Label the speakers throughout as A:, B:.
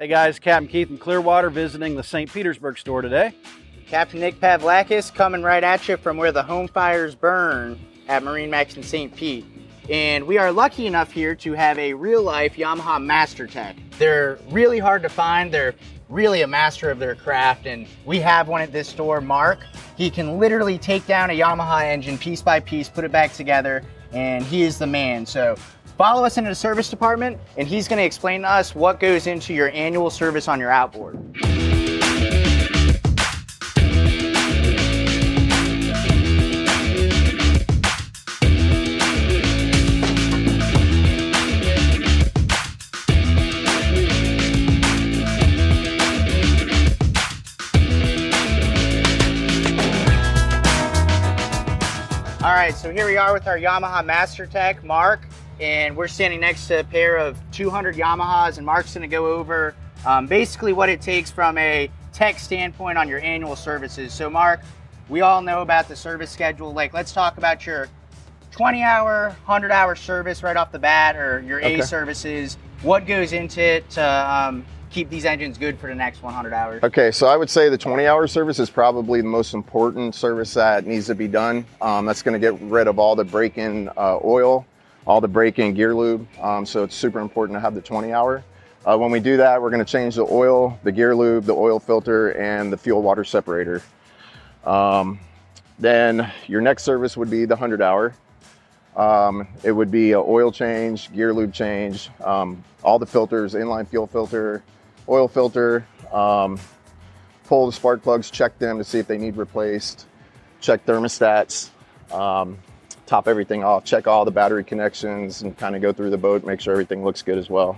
A: Hey guys, Captain Keith in Clearwater visiting the St. Petersburg store today.
B: Captain Nick Pavlakis coming right at you from where the home fires burn at MarineMax in St. Pete. And we are lucky enough here to have a real life Yamaha Master Tech. They're really hard to find. They're really a master of their craft. And we have one at this store, Mark. He can literally take down a Yamaha engine piece by piece, put it back together, and he is the man. So follow us into the service department, and he's going to explain to us what goes into your annual service on your outboard. All right, so here we are with our Yamaha Master Tech, Mark, and we're standing next to a pair of 200 Yamahas, and Mark's gonna go over um, basically what it takes from a tech standpoint on your annual services. So, Mark, we all know about the service schedule. Like, let's talk about your 20 hour, 100 hour service right off the bat, or your
C: Okay.
B: A services. What goes into it to um, keep these engines good for the next 100 hours?
C: Okay, so I would say the 20 hour service is probably the most important service that needs to be done. Um, that's going to get rid of all the break in uh, oil, all the break in gear lube. Um, so it's super important to have the 20 hour. Uh, when we do that, we're going to change the oil, the gear lube, the oil filter, and the fuel water separator. Um, then your next service would be the 100 hour. Um, it would be a oil change, gear lube change, um, all the filters, inline fuel filter, oil filter, um, pull the spark plugs, check them to see if they need replaced, check thermostats, um, top everything off, check all the battery connections, and kind of go through the boat, make sure everything looks good as well.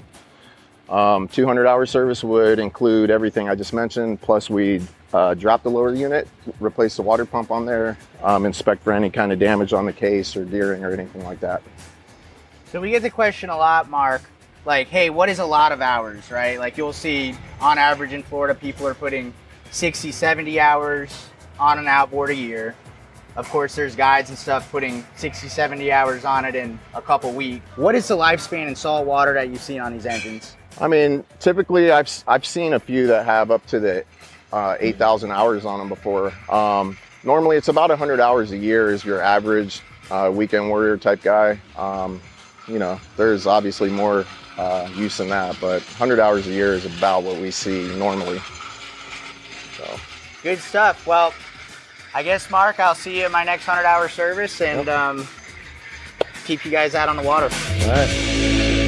C: Um, 200 hour service would include everything I just mentioned, plus we'd uh, drop the lower unit, replace the water pump on there, um, inspect for any kind of damage on the case or gearing or anything like that.
B: So we get the question a lot, Mark. Like, hey, what is a lot of hours, right? Like, you'll see on average in Florida, people are putting 60, 70 hours on an outboard a year. Of course, there's guides and stuff putting 60, 70 hours on it in a couple weeks. What is the lifespan in salt water that you've seen on these engines?
C: I mean, typically I've I've seen a few that have up to the uh, 8,000 hours on them before. Um, normally, it's about 100 hours a year is your average uh, weekend warrior type guy. Um, you know, there's obviously more uh, use than that, but 100 hours a year is about what we see normally. So,
B: Good stuff. Well, I guess, Mark, I'll see you in my next 100 hour service and um, keep you guys out on the water.
C: all right.